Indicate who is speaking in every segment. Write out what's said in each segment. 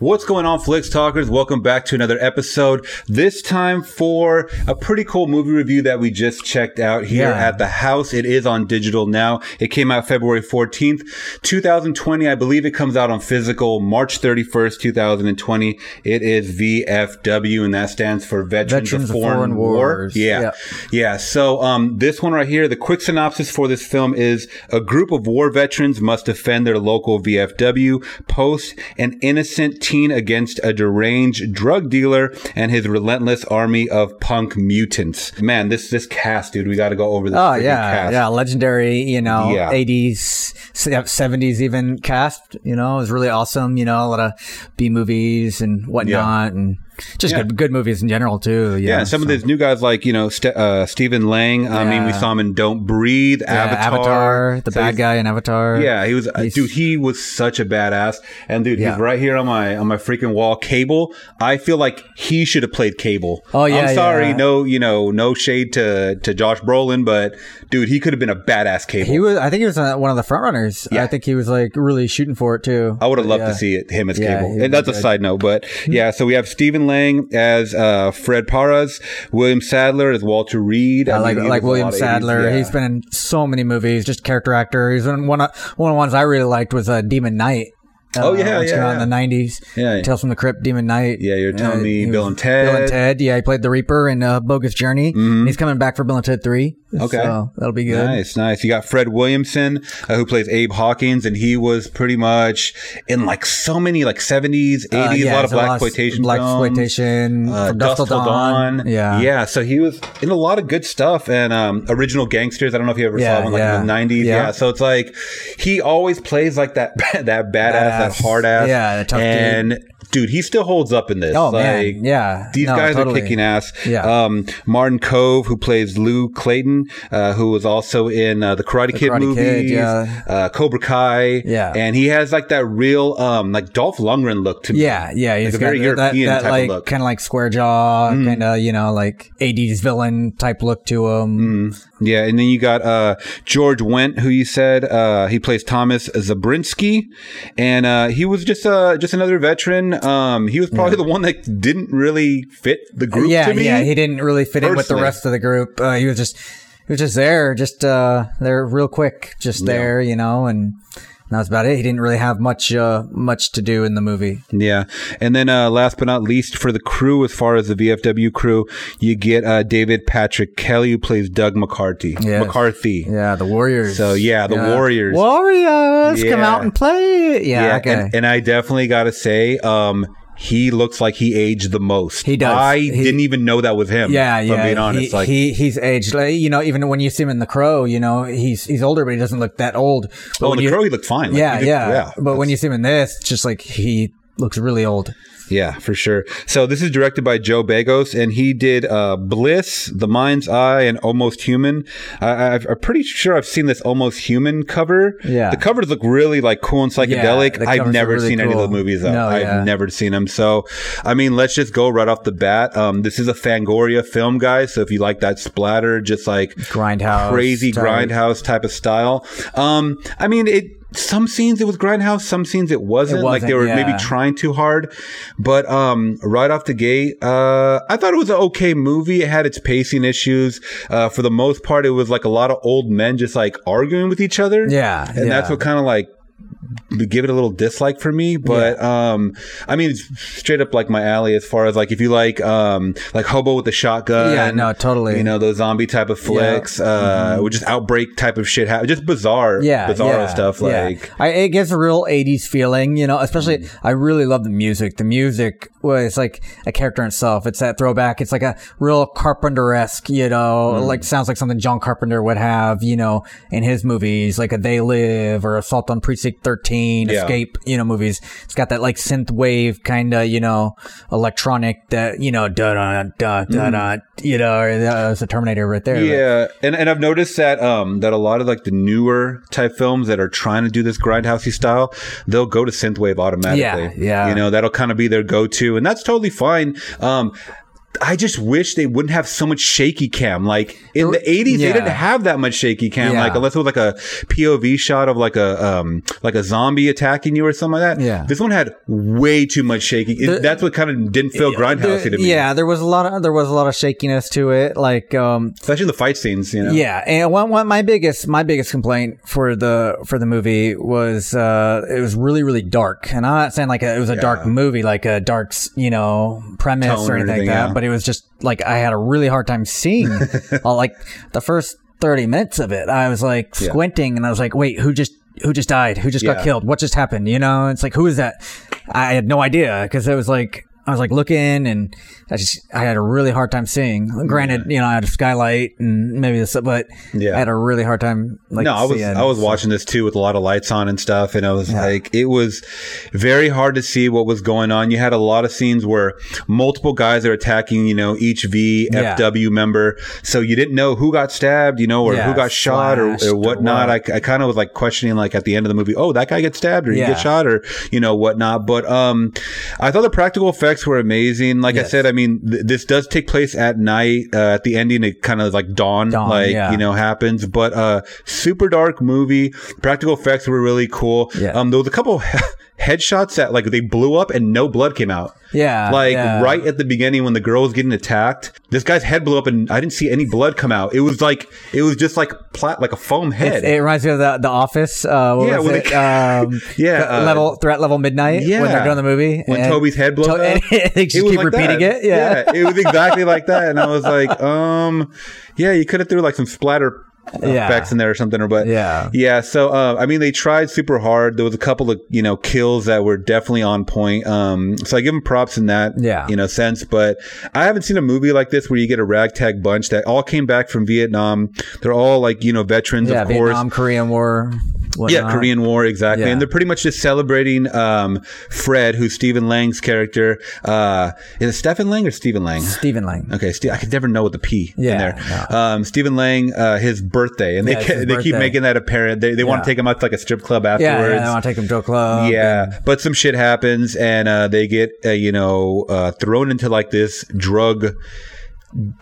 Speaker 1: What's going on, Flicks Talkers? Welcome back to another episode. This time for a pretty cool movie review that we just checked out here
Speaker 2: Yeah.
Speaker 1: at the house. It is on digital now. It came out February 14th, 2020. I believe it comes out on physical March 31st, 2020. It is VFW, and that stands for Veterans,
Speaker 2: Veterans
Speaker 1: of
Speaker 2: of
Speaker 1: Foreign,
Speaker 2: Foreign
Speaker 1: War.
Speaker 2: Wars.
Speaker 1: Yeah.
Speaker 2: Yeah.
Speaker 1: Yeah. So, um, this one right here, the quick synopsis for this film is a group of war veterans must defend their local VFW post an innocent against a deranged drug dealer and his relentless army of punk mutants. Man, this, this cast, dude, we got to go over this.
Speaker 2: Oh yeah,
Speaker 1: cast.
Speaker 2: yeah, legendary. You know,
Speaker 1: Yeah.
Speaker 2: eighties, seventies, even cast. You know, it was really awesome. You know, a lot of B movies and whatnot, and just
Speaker 1: Yeah.
Speaker 2: good, good movies in general too.
Speaker 1: Yeah, and some of these new guys like you know St- uh, Stephen Lang. I mean, we saw him in Don't Breathe,
Speaker 2: yeah,
Speaker 1: Avatar,
Speaker 2: Avatar, the
Speaker 1: So
Speaker 2: bad guy in Avatar.
Speaker 1: Yeah, he was uh, dude. He was such a badass, and dude,
Speaker 2: Yeah.
Speaker 1: he's right here on my on my freaking wall. Cable. I feel like he should have played Cable.
Speaker 2: Oh, yeah,
Speaker 1: I'm sorry,
Speaker 2: yeah.
Speaker 1: no, you know, no shade to to Josh Brolin, but dude, he could have been a badass Cable.
Speaker 2: he was. I think he was uh, one of the front runners.
Speaker 1: Yeah.
Speaker 2: I think he was like really shooting for it too.
Speaker 1: I would have loved
Speaker 2: Yeah.
Speaker 1: to see it, him as
Speaker 2: Yeah,
Speaker 1: Cable. And that's a side note, but yeah. So we have Stephen Lang as uh, Fred Parras, William Sadler as Walter Reed.
Speaker 2: I
Speaker 1: mean,
Speaker 2: like like William
Speaker 1: lot 80s,
Speaker 2: Sadler.
Speaker 1: yeah.
Speaker 2: He's been in so many movies. Just character actor. He's in one of one of the ones I really liked was uh, Demon Knight.
Speaker 1: Oh,
Speaker 2: Uh,
Speaker 1: yeah,
Speaker 2: which
Speaker 1: yeah,
Speaker 2: came
Speaker 1: yeah.
Speaker 2: in the nineties.
Speaker 1: Yeah.
Speaker 2: Tales from the Crypt, Demon Knight.
Speaker 1: Yeah, you're telling me Bill and Ted.
Speaker 2: Bill and Ted. Yeah, he played the Reaper in uh, Bogus Journey. And he's coming back for Bill and Ted Three.
Speaker 1: Mm-hmm. Okay.
Speaker 2: so that'll be good.
Speaker 1: Nice, nice. You got Fred Williamson, uh, who plays Abe Hawkins, and he was pretty much in like so many like seventies, eighties,
Speaker 2: Uh, yeah,
Speaker 1: a lot of black exploitation,
Speaker 2: black exploitation,
Speaker 1: Uh,
Speaker 2: Dusk
Speaker 1: Till Dawn.
Speaker 2: Dawn. Yeah,
Speaker 1: yeah. So he was in a lot of good stuff, and um, original gangsters. I don't know if you ever
Speaker 2: Yeah,
Speaker 1: saw one like
Speaker 2: yeah.
Speaker 1: in the nineties. Yeah.
Speaker 2: Yeah.
Speaker 1: So it's like he always plays like that that badass, that hard ass.
Speaker 2: Yeah, the tough dude.
Speaker 1: and dude, he still holds up in this.
Speaker 2: Oh
Speaker 1: like,
Speaker 2: man, yeah.
Speaker 1: these
Speaker 2: No,
Speaker 1: guys
Speaker 2: totally.
Speaker 1: are kicking ass.
Speaker 2: Yeah.
Speaker 1: Um, Martin Kove, who plays Lou Clayton, uh, who was also in uh, the Karate Kid
Speaker 2: Karate Kid,
Speaker 1: movies,
Speaker 2: yeah.
Speaker 1: uh, Cobra Kai.
Speaker 2: Yeah.
Speaker 1: And he has like that real, um, like Dolph Lundgren look to me.
Speaker 2: Yeah, yeah, he's
Speaker 1: a
Speaker 2: got
Speaker 1: very
Speaker 2: that,
Speaker 1: European
Speaker 2: that,
Speaker 1: type of
Speaker 2: like
Speaker 1: look.
Speaker 2: kind of like square jaw, kind of you know like '80s villain type look to him.
Speaker 1: Yeah. And then you got, uh, George Wendt, who you said, uh, he plays Thomas Zabriskie. And, uh, he was just, uh, just another veteran. Um, he was probably the one that didn't really fit the group
Speaker 2: yeah,
Speaker 1: to me.
Speaker 2: yeah, he didn't really fit in with the rest of the group. Uh, he was just he was just there, just uh, there real quick, just there, you know, and that was about it. He didn't really have much uh, much to do in the movie.
Speaker 1: Yeah. And then uh, last but not least, for the crew, as far as the VFW crew, you get uh, David Patrick Kelly, who plays Doug McCarthy.
Speaker 2: Yes.
Speaker 1: McCarthy.
Speaker 2: Yeah, the Warriors.
Speaker 1: So, yeah, the Warriors.
Speaker 2: Warriors, come out and play. Yeah, okay.
Speaker 1: And, and I definitely got to say, um, he looks like he aged the most.
Speaker 2: He does.
Speaker 1: I
Speaker 2: He-
Speaker 1: didn't even know that was him.
Speaker 2: Yeah, yeah.
Speaker 1: I'm being honest.
Speaker 2: he,
Speaker 1: like,
Speaker 2: he he's aged. Like, you know, even when you see him in The Crow, you know, he's he's older, but he doesn't look that old. But
Speaker 1: oh,
Speaker 2: when
Speaker 1: the
Speaker 2: you,
Speaker 1: crow, he looked fine. Like,
Speaker 2: yeah,
Speaker 1: he did-
Speaker 2: yeah, But when you see him in this, just like he looks really old.
Speaker 1: Yeah, for sure. So this is directed by Joe Begos, and he did uh, Bliss, The Mind's Eye, and Almost Human. I, I'm pretty sure I've seen this Almost Human cover.
Speaker 2: Yeah.
Speaker 1: the covers look really like cool and psychedelic.
Speaker 2: the
Speaker 1: I've never
Speaker 2: really
Speaker 1: seen any of
Speaker 2: cool.
Speaker 1: the movies though.
Speaker 2: No,
Speaker 1: I've
Speaker 2: yeah.
Speaker 1: never seen them. So, I mean, let's just go right off the bat. Um, this is a Fangoria film, guys. So if you like that splatter, just like
Speaker 2: Grindhouse
Speaker 1: crazy
Speaker 2: type.
Speaker 1: grindhouse type of style. Um, I mean, it. Some scenes it was grindhouse, some scenes it wasn't.
Speaker 2: It
Speaker 1: like they were
Speaker 2: wasn't,
Speaker 1: maybe trying too hard. But um, right off the gate, uh, I thought it was an okay movie. It had its pacing issues. Uh, for the most part, it was like a lot of old men just like arguing with each other.
Speaker 2: Yeah,
Speaker 1: and that's what kind of like give it a little dislike for me but um i mean it's straight up like my alley as far as like if you like um like hobo with the shotgun
Speaker 2: Yeah, no, totally.
Speaker 1: you know those zombie type of flicks uh with just outbreak type of shit ha- just bizarre
Speaker 2: Mm-hmm. yeah,
Speaker 1: bizarro
Speaker 2: yeah,
Speaker 1: stuff
Speaker 2: yeah.
Speaker 1: like
Speaker 2: I, it gives a real '80s feeling, you know. Especially, I really love the music. The music well it's like a character in itself. It's that throwback. It's like a real Carpenter esque, you know,
Speaker 1: Mm.
Speaker 2: like sounds like something John Carpenter would have, you know, in his movies, like a They Live or Assault on Precinct 13,
Speaker 1: Yeah.
Speaker 2: Escape, you know, movies. It's got that like synth wave kind of, you know, electronic that, you know, da da da da da, you know, or, uh, it's a Terminator right there.
Speaker 1: Mm. Yeah, and and I've noticed that um that a lot of like the newer type films that are trying to do this grindhousey style, they'll go to synth wave automatically.
Speaker 2: Yeah, yeah.
Speaker 1: You know, that'll kind of be their go-to, and that's totally fine. Um, I just wish they wouldn't have so much shaky cam. Like in the 80s,
Speaker 2: Yeah.
Speaker 1: they didn't have that much shaky cam.
Speaker 2: Yeah.
Speaker 1: Like unless it was like a POV shot of like a um like a zombie attacking you or something like that.
Speaker 2: Yeah.
Speaker 1: This one had way too much shaky. It-
Speaker 2: The-
Speaker 1: that's what kind of didn't feel grindhousey to me.
Speaker 2: yeah, there was a lot of there was a lot of shakiness to it. Like, um,
Speaker 1: Especially the fight scenes, you know.
Speaker 2: yeah, and one, one my biggest my biggest complaint for the for the movie was uh, it was really really dark, and I'm not saying like a, it was a dark movie, like a dark you know premise
Speaker 1: Tone
Speaker 2: or anything like that,
Speaker 1: yeah.
Speaker 2: But it was just like I had a really hard time seeing, uh, like the first thirty minutes of it. I was like squinting, and I was like, wait, who just who just died? Who just
Speaker 1: Yeah.
Speaker 2: got killed? What just happened? You know, it's like who is that? I had no idea because it was like. I was like looking, and I just I had a really hard time seeing. Granted, you know, I had a skylight and maybe this, but
Speaker 1: Yeah.
Speaker 2: I had a really hard time. Like,
Speaker 1: no, I was
Speaker 2: seeing.
Speaker 1: I was watching this too with a lot of lights on and stuff, and I was like, it was very hard to see what was going on. You had a lot of scenes where multiple guys are attacking, you know, each
Speaker 2: Yeah.
Speaker 1: VFW member, so you didn't know who got stabbed, you know, or
Speaker 2: Yeah,
Speaker 1: who got shot or, or
Speaker 2: or
Speaker 1: whatnot.
Speaker 2: what.
Speaker 1: I, I kind of was like questioning, like at the end of the movie, oh, that guy gets stabbed or he gets shot or you know whatnot. But um, I thought the practical effects were amazing. Like I said, I mean, th- this does take place at night. Uh, at the ending, it kind of like dawn,
Speaker 2: Dawn,
Speaker 1: like
Speaker 2: yeah.
Speaker 1: you know happens. But uh, super dark movie. Practical effects were really cool.
Speaker 2: Yeah.
Speaker 1: Um, there was a couple headshots that like they blew up and no blood came out.
Speaker 2: Yeah,
Speaker 1: Like
Speaker 2: yeah.
Speaker 1: right at the beginning when the girl was getting attacked, this guy's head blew up and I didn't see any blood come out. It was like it was just like plat like a foam head.
Speaker 2: It, it reminds me of the the Office. Uh, what
Speaker 1: Yeah,
Speaker 2: was it?
Speaker 1: they-
Speaker 2: um,
Speaker 1: Yeah, uh,
Speaker 2: level threat level midnight.
Speaker 1: Yeah.
Speaker 2: when they're doing the movie.
Speaker 1: when
Speaker 2: and
Speaker 1: Toby's head blows
Speaker 2: To-
Speaker 1: up,
Speaker 2: and they just keep
Speaker 1: like
Speaker 2: repeating
Speaker 1: that.
Speaker 2: it. Yeah.
Speaker 1: it was exactly like that, and I was like, um, yeah, you could have threw like some splatter
Speaker 2: Yeah.
Speaker 1: effects in there or something, or but
Speaker 2: Yeah.
Speaker 1: yeah. So uh, I mean, they tried super hard. There was a couple of you know kills that were definitely on point. Um, so I give them props in that
Speaker 2: Yeah.
Speaker 1: you know sense. But I haven't seen a movie like this where you get a ragtag bunch that all came back from Vietnam. They're all like you know veterans,
Speaker 2: Yeah,
Speaker 1: of course.
Speaker 2: Vietnam, Korean War.
Speaker 1: Yeah. Korean War, exactly.
Speaker 2: Yeah.
Speaker 1: And they're pretty much just celebrating um, Fred, who's Stephen Lang's character. Uh, is it Stephen Lang or Stephen Lang?
Speaker 2: Stephen Lang.
Speaker 1: Okay, I could never know with the P in
Speaker 2: Yeah,
Speaker 1: there. Um, Stephen Lang, uh, his birthday, and they
Speaker 2: it's
Speaker 1: ca- they keep making that apparent. They, they want to take him out to like a strip club afterwards.
Speaker 2: yeah, I want to take him to a club.
Speaker 1: Yeah, but some shit happens, and uh, they get uh, you know uh, thrown into like this drug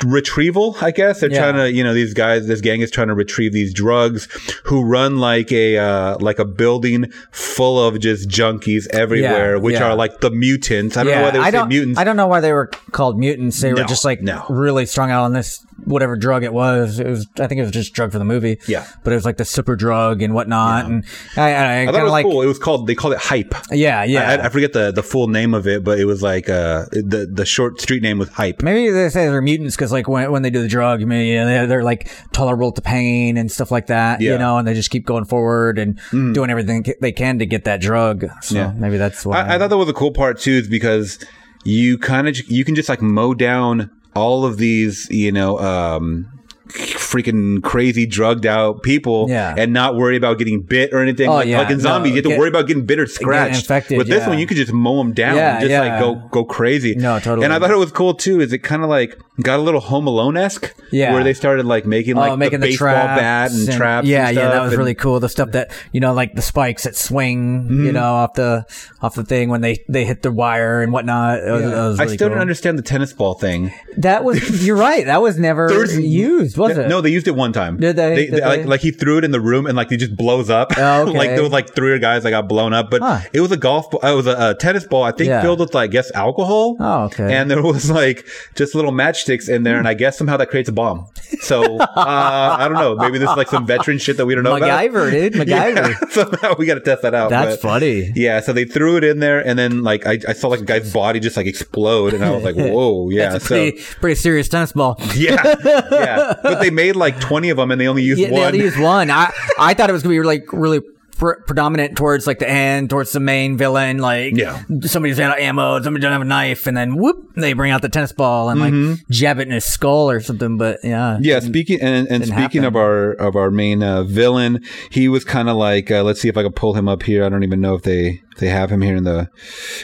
Speaker 1: retrieval. I guess they're
Speaker 2: Yeah.
Speaker 1: trying to you know these guys, this gang is trying to retrieve these drugs, who run like a uh, like a building full of just junkies everywhere,
Speaker 2: Yeah,
Speaker 1: which
Speaker 2: yeah.
Speaker 1: are like the mutants. I don't know why they would
Speaker 2: I
Speaker 1: say
Speaker 2: don't.
Speaker 1: mutants.
Speaker 2: I don't know why they were called mutants. They were just like
Speaker 1: no.
Speaker 2: really strung out on this whatever drug it was. It was. I think it was just drug for the movie.
Speaker 1: Yeah.
Speaker 2: but it was like the super drug and whatnot. And I, I, I
Speaker 1: I thought
Speaker 2: kind
Speaker 1: it
Speaker 2: of
Speaker 1: was
Speaker 2: like.
Speaker 1: cool. It was called. They called it hype.
Speaker 2: Yeah, yeah.
Speaker 1: I, I forget the the full name of it, but it was like uh the the short street name was hype.
Speaker 2: Maybe they say they're mutants because, like, when, when they do the drug, maybe they're, they're like tolerable to pain and stuff like that,
Speaker 1: Yeah. Mm.
Speaker 2: you know, and they just keep going forward and doing everything they can to get that drug. So
Speaker 1: Yeah.
Speaker 2: maybe that's what
Speaker 1: I, I thought that was a cool part too, is because you kind of you can just like mow down all of these, you know, um, freaking crazy drugged out people,
Speaker 2: Yeah.
Speaker 1: and not worry about getting bit or anything.
Speaker 2: Oh,
Speaker 1: like,
Speaker 2: yeah.
Speaker 1: like in
Speaker 2: No,
Speaker 1: zombies, you have to
Speaker 2: get-
Speaker 1: worry about getting bit or scratched.
Speaker 2: infected,
Speaker 1: With this
Speaker 2: yeah.
Speaker 1: one, you could just mow them down,
Speaker 2: Yeah,
Speaker 1: and just
Speaker 2: yeah.
Speaker 1: like go go crazy.
Speaker 2: No, totally.
Speaker 1: And I thought it was cool too. Is it kind of like got a little Home Alone esque?
Speaker 2: Yeah.
Speaker 1: where they started like making like
Speaker 2: oh, making
Speaker 1: the
Speaker 2: the,
Speaker 1: baseball bat and, traps.
Speaker 2: Yeah,
Speaker 1: and
Speaker 2: yeah, that was
Speaker 1: and-
Speaker 2: really cool. The stuff that you know, like the spikes that swing,
Speaker 1: Mm-hmm.
Speaker 2: you know, off the off the thing when they they hit the wire and whatnot. Was, was
Speaker 1: I still
Speaker 2: cool.
Speaker 1: don't understand the tennis ball thing.
Speaker 2: That was you're right. That was never used, was it?
Speaker 1: No, they used it one time.
Speaker 2: Did they? Did
Speaker 1: like,
Speaker 2: they?
Speaker 1: like he threw it in the room and like it just blows up.
Speaker 2: Oh, okay.
Speaker 1: like there was like three guys that got blown up, but
Speaker 2: Huh.
Speaker 1: it was a golf. Ball, it was a, a tennis ball. I think
Speaker 2: Yeah.
Speaker 1: filled with like I guess alcohol.
Speaker 2: Oh, okay.
Speaker 1: And there was like just little matchsticks in there, and I guess somehow that creates a bomb. So uh, I don't know. Maybe this is like some veteran shit that we don't know about.
Speaker 2: MacGyver, dude. MacGyver.
Speaker 1: Yeah, somehow we got to test that out.
Speaker 2: That's
Speaker 1: but-
Speaker 2: funny.
Speaker 1: Yeah, so they threw it in there, and then like I, I saw like a guy's body just like explode, and I was like, "Whoa, yeah!"
Speaker 2: That's a
Speaker 1: so
Speaker 2: pretty pretty serious tennis ball.
Speaker 1: yeah, yeah. But they made like twenty of them, and they only used
Speaker 2: Yeah, they
Speaker 1: one.
Speaker 2: only used one. I I thought it was gonna be like really pr- predominant towards like the end, towards the main villain. Like
Speaker 1: Yeah.
Speaker 2: somebody's out of ammo, somebody doesn't have a knife, and then whoop, they bring out the tennis ball and like jab it in his skull or something. But yeah,
Speaker 1: Mm-hmm. Yeah, speaking and, and speaking of our of our main uh, villain, he was kind of like uh, let's see if I can pull him up here. I don't even know if they they have him here in the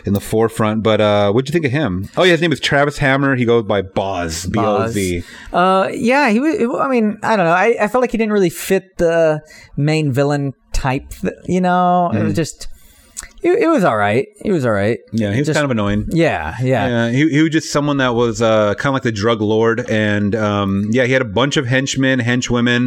Speaker 1: in the forefront. But uh, what'd you think of him? Oh yeah, his name is Travis Hammer. He goes by Boz B O Z.
Speaker 2: Uh, yeah, he was. I mean, I don't know. I, I felt like he didn't really fit the main villain type. th- You know, it
Speaker 1: Mm.
Speaker 2: was just. it, it was all right. It was all right.
Speaker 1: Yeah, he was
Speaker 2: Just-
Speaker 1: kind of annoying.
Speaker 2: Yeah, yeah,
Speaker 1: Yeah, he, he was just someone that was uh, kind of like the drug lord, and um, yeah, he had a bunch of henchmen, henchwomen,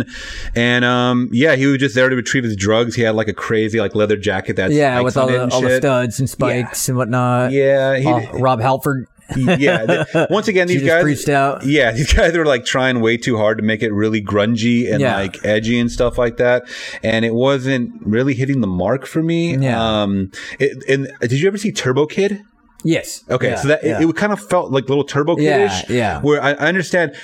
Speaker 1: and um, yeah, he was just there to retrieve his drugs. He had like a crazy like leather jacket that's
Speaker 2: yeah, with all the all the studs and spikes and whatnot.
Speaker 1: Yeah, he,
Speaker 2: Oh, Rob Halford.
Speaker 1: Yeah. once again, these guys,
Speaker 2: Priest out.
Speaker 1: yeah, these guys were like trying way too hard to make it really grungy and
Speaker 2: Yeah.
Speaker 1: like edgy and stuff like that, and it wasn't really hitting the mark for me.
Speaker 2: Yeah.
Speaker 1: Um, it, and did you ever see Turbo Kid?
Speaker 2: Yes.
Speaker 1: Okay,
Speaker 2: Yeah,
Speaker 1: so that
Speaker 2: yeah.
Speaker 1: it, it kind of felt like little Turbo
Speaker 2: Yeah,
Speaker 1: Kid-ish.
Speaker 2: yeah.
Speaker 1: Where I, I understand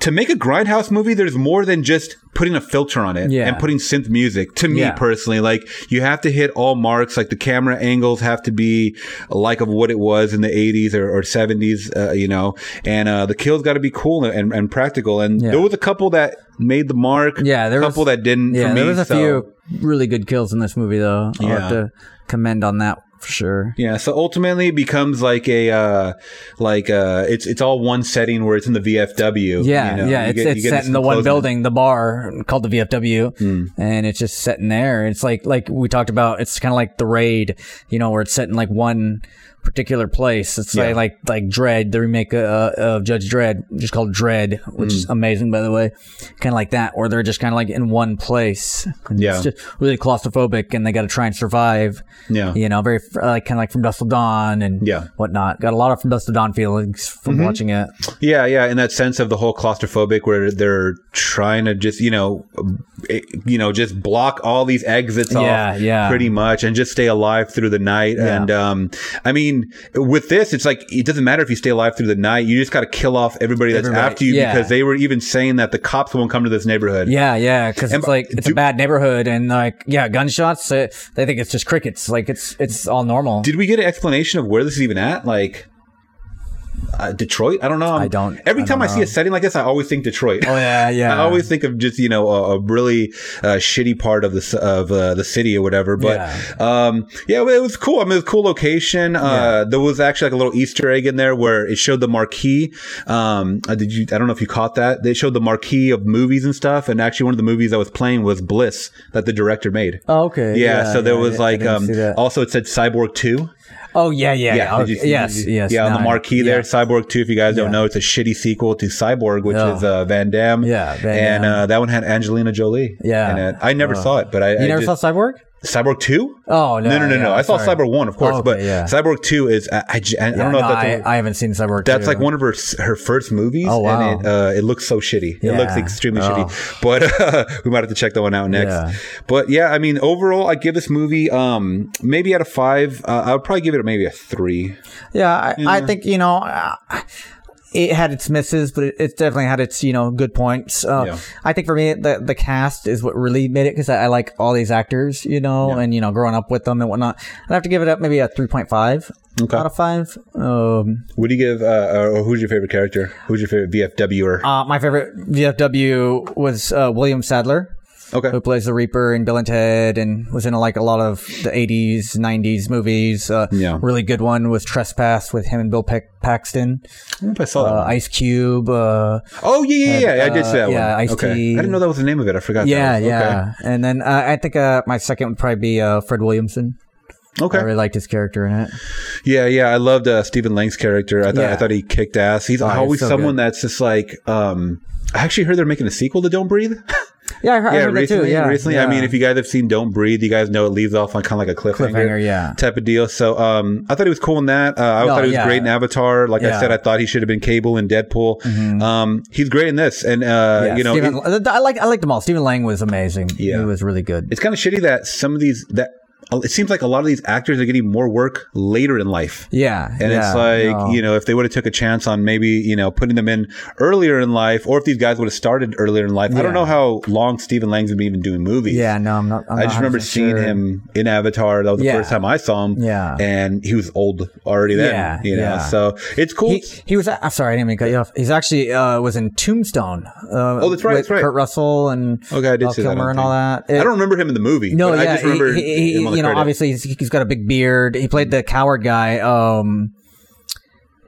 Speaker 1: to make a grindhouse movie, there's more than just putting a filter on it
Speaker 2: Yeah.
Speaker 1: and putting synth music. To me
Speaker 2: Yeah.
Speaker 1: personally, like you have to hit all marks. Like the camera angles have to be like of what it was in the 80s or, or 70s, uh, you know. And uh, the kills got to be cool and, and practical. And
Speaker 2: Yeah.
Speaker 1: there was a couple that made the mark.
Speaker 2: Yeah, there
Speaker 1: a couple
Speaker 2: was-
Speaker 1: that didn't.
Speaker 2: Yeah,
Speaker 1: for me,
Speaker 2: there was a
Speaker 1: so-
Speaker 2: few really good kills in this movie, though. I'll
Speaker 1: Yeah.
Speaker 2: have to commend on that for sure.
Speaker 1: Yeah, so ultimately it becomes like a uh like uh it's it's all one setting where it's in the VFW.
Speaker 2: Yeah,
Speaker 1: you know?
Speaker 2: yeah,
Speaker 1: You
Speaker 2: it's
Speaker 1: get- you
Speaker 2: it's
Speaker 1: get
Speaker 2: set in the one building, the bar called the VFW,
Speaker 1: Hmm.
Speaker 2: and it's just set in there. It's like like we talked about. It's kind of like the raid, you know, where it's set in like one particular place. It's
Speaker 1: Yeah.
Speaker 2: like like like Dredd, the remake uh, of Judge Dredd, just called Dredd, which
Speaker 1: Hmm.
Speaker 2: is amazing by the way. Kind of like that, where they're just kind of like in one place.
Speaker 1: Yeah.
Speaker 2: it's just really claustrophobic, and they got to try and survive.
Speaker 1: Yeah.
Speaker 2: You know, very uh, like kind of like from Dusk Till Dawn and
Speaker 1: Yeah.
Speaker 2: whatnot. Got a lot of from Dusk Till Dawn feelings from
Speaker 1: Mm-hmm.
Speaker 2: watching it.
Speaker 1: Yeah, yeah, in that sense of the whole claustrophobic where they're trying to just, you know, eh, you know, just block all these exits
Speaker 2: Yeah,
Speaker 1: off
Speaker 2: yeah.
Speaker 1: pretty much and just stay alive through the night.
Speaker 2: Yeah.
Speaker 1: And um I mean, with this it's like it doesn't matter if you stay alive through the night. You just got to kill off everybody that's
Speaker 2: Everybody,
Speaker 1: after you
Speaker 2: yeah.
Speaker 1: because they were even saying that the cops won't come to this neighborhood.
Speaker 2: Yeah, yeah, because it's like it's
Speaker 1: do-
Speaker 2: a bad neighborhood, and like yeah, gunshots. Uh, they think it's just crickets. Like it's it's all normal.
Speaker 1: Did we get an explanation of where this is even at? Like uh, Detroit? I don't know.
Speaker 2: I don't-
Speaker 1: Every
Speaker 2: I
Speaker 1: time
Speaker 2: don't
Speaker 1: I see a setting like this, I always think Detroit.
Speaker 2: oh yeah, yeah.
Speaker 1: I always think of just you know a, a really uh, shitty part of the of uh, the city or whatever. But
Speaker 2: Yeah.
Speaker 1: um, yeah, it was cool. I mean, it was a cool location. Uh, there was actually like a little Easter egg in there where it showed the marquee. Um, uh, did you? I don't know if you caught that. They showed the marquee of movies and stuff. And actually, one of the movies I was playing was Bliss that the director made.
Speaker 2: Oh, okay.
Speaker 1: Yeah, so there
Speaker 2: yeah,
Speaker 1: was like um also it said Cyborg 2.
Speaker 2: Oh yeah, yeah, yeah.
Speaker 1: did you
Speaker 2: yes,
Speaker 1: you-
Speaker 2: yes.
Speaker 1: Yeah, on the
Speaker 2: I-
Speaker 1: marquee there,
Speaker 2: yeah.
Speaker 1: Cyborg 2, if you guys don't
Speaker 2: Yeah.
Speaker 1: know, it's a shitty sequel to Cyborg, which
Speaker 2: Yeah.
Speaker 1: is uh, Van Damme.
Speaker 2: Yeah, Van
Speaker 1: and uh, that one had Angelina Jolie.
Speaker 2: Yeah.
Speaker 1: in it. I never
Speaker 2: Uh,
Speaker 1: saw it, but I.
Speaker 2: You
Speaker 1: I
Speaker 2: never
Speaker 1: just,
Speaker 2: saw Cyborg?
Speaker 1: Cyborg 2?
Speaker 2: Oh no,
Speaker 1: No, no, no, no.
Speaker 2: yeah,
Speaker 1: I saw
Speaker 2: sorry.
Speaker 1: Cyborg 1, of course,
Speaker 2: Oh,
Speaker 1: but
Speaker 2: okay, yeah.
Speaker 1: Cyborg 2 is. I, I, I don't know
Speaker 2: no,
Speaker 1: if that's.
Speaker 2: I, haven't seen Cyborg.
Speaker 1: that's
Speaker 2: 2.
Speaker 1: like one of her her first movies,
Speaker 2: Oh, wow.
Speaker 1: and it uh, it looks so shitty. It looks extremely
Speaker 2: Oh.
Speaker 1: shitty. But uh, we might have to check that one out next.
Speaker 2: Yeah.
Speaker 1: But yeah, I mean, overall, I give this movie um maybe out of five. Uh, I would probably give it maybe a three.
Speaker 2: Yeah, I, I think you know. It had its misses, but it, it definitely had its you know good points. Uh,
Speaker 1: Yeah.
Speaker 2: I think for me, the the cast is what really made it because I, I like all these actors, you know, and you know, growing up with them and whatnot. I'd have to give it up maybe a three point five
Speaker 1: Okay.
Speaker 2: out of five. Um,
Speaker 1: What do you give? Uh, or who's your favorite character? Who's your favorite VFWer?
Speaker 2: uh, my favorite VFW was uh, William Sadler.
Speaker 1: Okay.
Speaker 2: who plays the Reaper in Bill and Ted and was in like a lot of the 80s, 90s movies. Uh,
Speaker 1: Yeah.
Speaker 2: Really good one was Trespass with him and Bill Pac- Paxton.
Speaker 1: I don't know if I saw.
Speaker 2: Uh. Ice Cube. Uh,
Speaker 1: oh yeah, yeah, yeah. I did see that
Speaker 2: uh, yeah,
Speaker 1: one.
Speaker 2: Ice-T.
Speaker 1: okay. I didn't know that was the name of it. I forgot.
Speaker 2: yeah,
Speaker 1: that was.
Speaker 2: yeah. And then uh, I think uh, my second would probably be uh, Fred Williamson.
Speaker 1: Okay.
Speaker 2: I really liked his character in it.
Speaker 1: Yeah, yeah. I loved uh, Stephen Lang's character. I thought I thought he kicked ass. He's
Speaker 2: Oh,
Speaker 1: always
Speaker 2: so
Speaker 1: someone
Speaker 2: good.
Speaker 1: that's just like. um I actually heard they're making a sequel to Don't Breathe.
Speaker 2: Yeah, I heard, I
Speaker 1: yeah,
Speaker 2: heard that
Speaker 1: recently.
Speaker 2: too. Yeah,
Speaker 1: recently. I mean, if you guys have seen Don't Breathe, you guys know it leaves off on kind of like a cliffhanger,
Speaker 2: Cliffhanger, yeah.
Speaker 1: type of deal. So, um, I thought he was cool in that. Uh, I
Speaker 2: No,
Speaker 1: thought he was
Speaker 2: yeah.
Speaker 1: great in Avatar. Like I
Speaker 2: Yeah. Mm-hmm.
Speaker 1: said, I thought he should have been Cable in Deadpool. Um, he's great in this, and uh,
Speaker 2: Yeah,
Speaker 1: you know,
Speaker 2: Stephen,
Speaker 1: it-
Speaker 2: I like I liked them all. Stephen Lang was amazing.
Speaker 1: Yeah.
Speaker 2: he was really good.
Speaker 1: it's kind of shitty that some of these that it seems like a lot of these actors are getting more work later in life.
Speaker 2: Yeah,
Speaker 1: And
Speaker 2: yeah,
Speaker 1: it's like,
Speaker 2: no.
Speaker 1: you know, if they would have took a chance on maybe, you know, putting them in earlier in life, or if these guys would have started earlier in life. I don't know how long Stephen Lang's been even doing movies.
Speaker 2: yeah, no, I'm not. I'm
Speaker 1: I
Speaker 2: not
Speaker 1: just remember seeing
Speaker 2: sure.
Speaker 1: him in Avatar. That was the
Speaker 2: Yeah.
Speaker 1: first time I saw him.
Speaker 2: Yeah.
Speaker 1: And he was old already then.
Speaker 2: Yeah,
Speaker 1: You know,
Speaker 2: yeah.
Speaker 1: so it's cool.
Speaker 2: He, he was. I'm sorry, I didn't mean to cut you off. He's actually uh, was in Tombstone. Uh,
Speaker 1: Oh, that's right,
Speaker 2: with
Speaker 1: that's right.
Speaker 2: Kurt Russell and
Speaker 1: Okay, I did
Speaker 2: Val
Speaker 1: see that, I
Speaker 2: Kilmer
Speaker 1: don't
Speaker 2: and all that.
Speaker 1: I don't remember him in the movie.
Speaker 2: No,
Speaker 1: but
Speaker 2: yeah,
Speaker 1: I just remember
Speaker 2: he, he,
Speaker 1: him on the
Speaker 2: you know,
Speaker 1: credit.
Speaker 2: obviously he's, he's got a big beard. He played the coward guy. Um,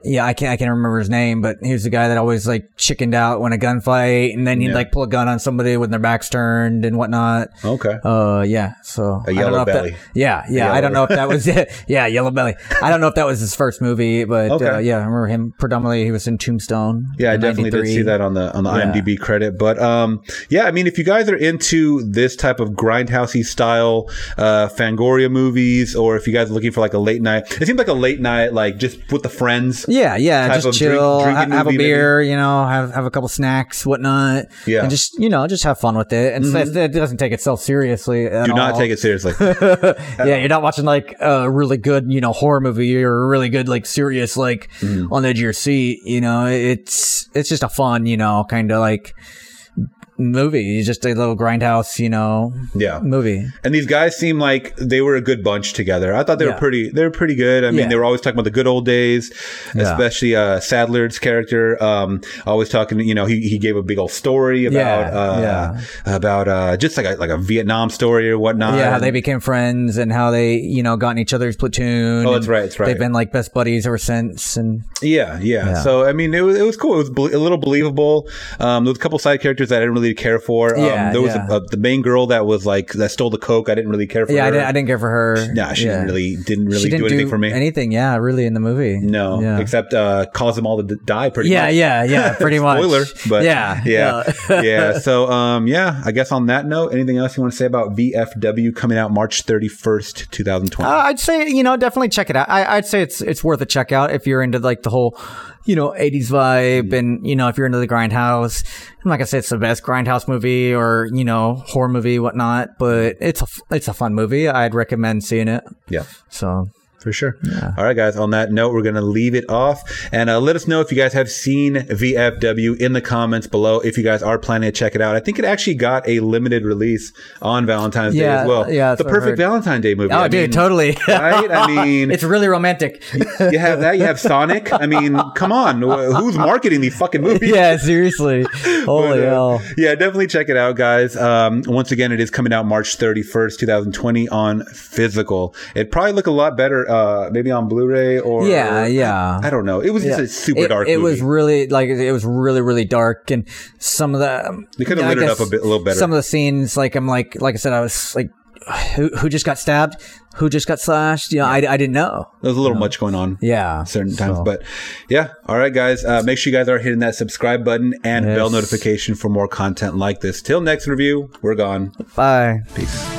Speaker 2: yeah, I can't I can't remember his name, but he was the guy that always like chickened out when a gunfight, and then he'd
Speaker 1: Yeah.
Speaker 2: like pull a gun on somebody with their backs turned and whatnot.
Speaker 1: Okay.
Speaker 2: Uh, yeah. So
Speaker 1: A
Speaker 2: I don't
Speaker 1: yellow belly.
Speaker 2: That, yeah, yeah. I don't know if that was it. Yeah, yellow belly. I don't know if that was his first movie, but
Speaker 1: Okay.
Speaker 2: uh, yeah, I remember him predominantly. He was in Tombstone.
Speaker 1: Yeah, I
Speaker 2: in
Speaker 1: definitely did
Speaker 2: 93.
Speaker 1: see that on the on the
Speaker 2: Yeah.
Speaker 1: IMDb credit. But um, yeah, I mean, if you guys are into this type of grindhousey style uh, Fangoria movies, or if you guys are looking for like a late night, it seems like a late night, like just with the friends.
Speaker 2: Yeah, yeah, just
Speaker 1: drink-
Speaker 2: chill,
Speaker 1: drinking
Speaker 2: ha- have a beer, you know, have have a couple snacks, whatnot.
Speaker 1: Yeah. Mm-hmm.
Speaker 2: and just you know, just have fun with it. And so it doesn't take itself seriously. At
Speaker 1: Do not
Speaker 2: all.
Speaker 1: take it seriously.
Speaker 2: yeah, you're not watching like a really good, you know, horror movie or a really good, like serious, like
Speaker 1: Mm-hmm.
Speaker 2: on the edge of your seat. You know, it's it's just a fun, you know, kind of like movie. It's just a little grindhouse, you know,
Speaker 1: yeah.
Speaker 2: movie.
Speaker 1: And these guys seem like they were a good bunch together. I thought they were pretty. They were pretty good. I mean,
Speaker 2: Yeah.
Speaker 1: they were always talking about the good old days,
Speaker 2: Yeah.
Speaker 1: especially uh, Sadler's character. Um, always talking. You know, he, he gave a big old story about
Speaker 2: Yeah,
Speaker 1: uh,
Speaker 2: yeah.
Speaker 1: about uh, just like a, like a Vietnam story or whatnot.
Speaker 2: yeah, how they became friends and how they, you know, got in each other's platoon.
Speaker 1: Oh, that's right, that's right.
Speaker 2: They've been like best buddies ever since. And
Speaker 1: Yeah, yeah,
Speaker 2: Yeah.
Speaker 1: So I mean, it was it was cool. It was a little believable. Um, there was a couple side characters that I didn't really care for. Um,
Speaker 2: Yeah,
Speaker 1: there was
Speaker 2: yeah.
Speaker 1: a, a, the main girl that was like that stole the coke. I didn't really care for.
Speaker 2: yeah, I didn't, I didn't care for her.
Speaker 1: Nah, she
Speaker 2: yeah.
Speaker 1: didn't really didn't really
Speaker 2: she didn't
Speaker 1: do anything for me.
Speaker 2: Anything, yeah, really in the movie.
Speaker 1: no, except uh, cause them all to die. Pretty
Speaker 2: Yeah,
Speaker 1: much.
Speaker 2: yeah, yeah, yeah, pretty much.
Speaker 1: Spoiler, but
Speaker 2: yeah,
Speaker 1: yeah, yeah. So, um, yeah. I guess on that note, anything else you want to say about VFW coming out March thirty first, two thousand twenty?
Speaker 2: Uh, I'd say you know definitely check it out. I, I'd say it's it's worth a check out if you're into like the whole you know 80s vibe and you know if you're into the grindhouse. I'm not gonna say it's the best grindhouse movie or you know horror movie whatnot, but it's a it's a fun movie. I'd recommend seeing it.
Speaker 1: yeah.
Speaker 2: So
Speaker 1: For sure. Yeah. All right, guys. On that note, we're going to leave it off and uh, let us know if you guys have seen VFW in the comments below. If you guys are planning to check it out, I think it actually got a limited release on Valentine's Day as well.
Speaker 2: yeah,
Speaker 1: the perfect Valentine's Day movie.
Speaker 2: oh,
Speaker 1: I
Speaker 2: dude,
Speaker 1: mean,
Speaker 2: totally.
Speaker 1: right? I mean,
Speaker 2: it's really romantic.
Speaker 1: you have that. You have Sonic. I mean, come on. Who's marketing these fucking movies?
Speaker 2: yeah, seriously. Holy
Speaker 1: But, uh,
Speaker 2: hell.
Speaker 1: yeah, definitely check it out, guys. Um, once again, it is coming out March 31st, 2020 on physical. It'd probably look a lot better, uh, maybe on Blu-ray or
Speaker 2: Yeah, yeah.
Speaker 1: I don't know. It was just a super
Speaker 2: it,
Speaker 1: dark.
Speaker 2: It
Speaker 1: movie.
Speaker 2: was really like it was really really dark, and some of the
Speaker 1: They could have lit it up a bit, a little better.
Speaker 2: Some of the scenes, like I'm like like I said, I was like, who who just got stabbed? Who just got slashed? You know, I, I didn't know.
Speaker 1: There was a little much going on.
Speaker 2: Yeah,
Speaker 1: Certain times,
Speaker 2: So,
Speaker 1: but yeah. All right, guys. Uh, make sure you guys are hitting that subscribe button and
Speaker 2: Yes.
Speaker 1: bell notification for more content like this. Till next review, we're gone.
Speaker 2: bye.
Speaker 1: Peace.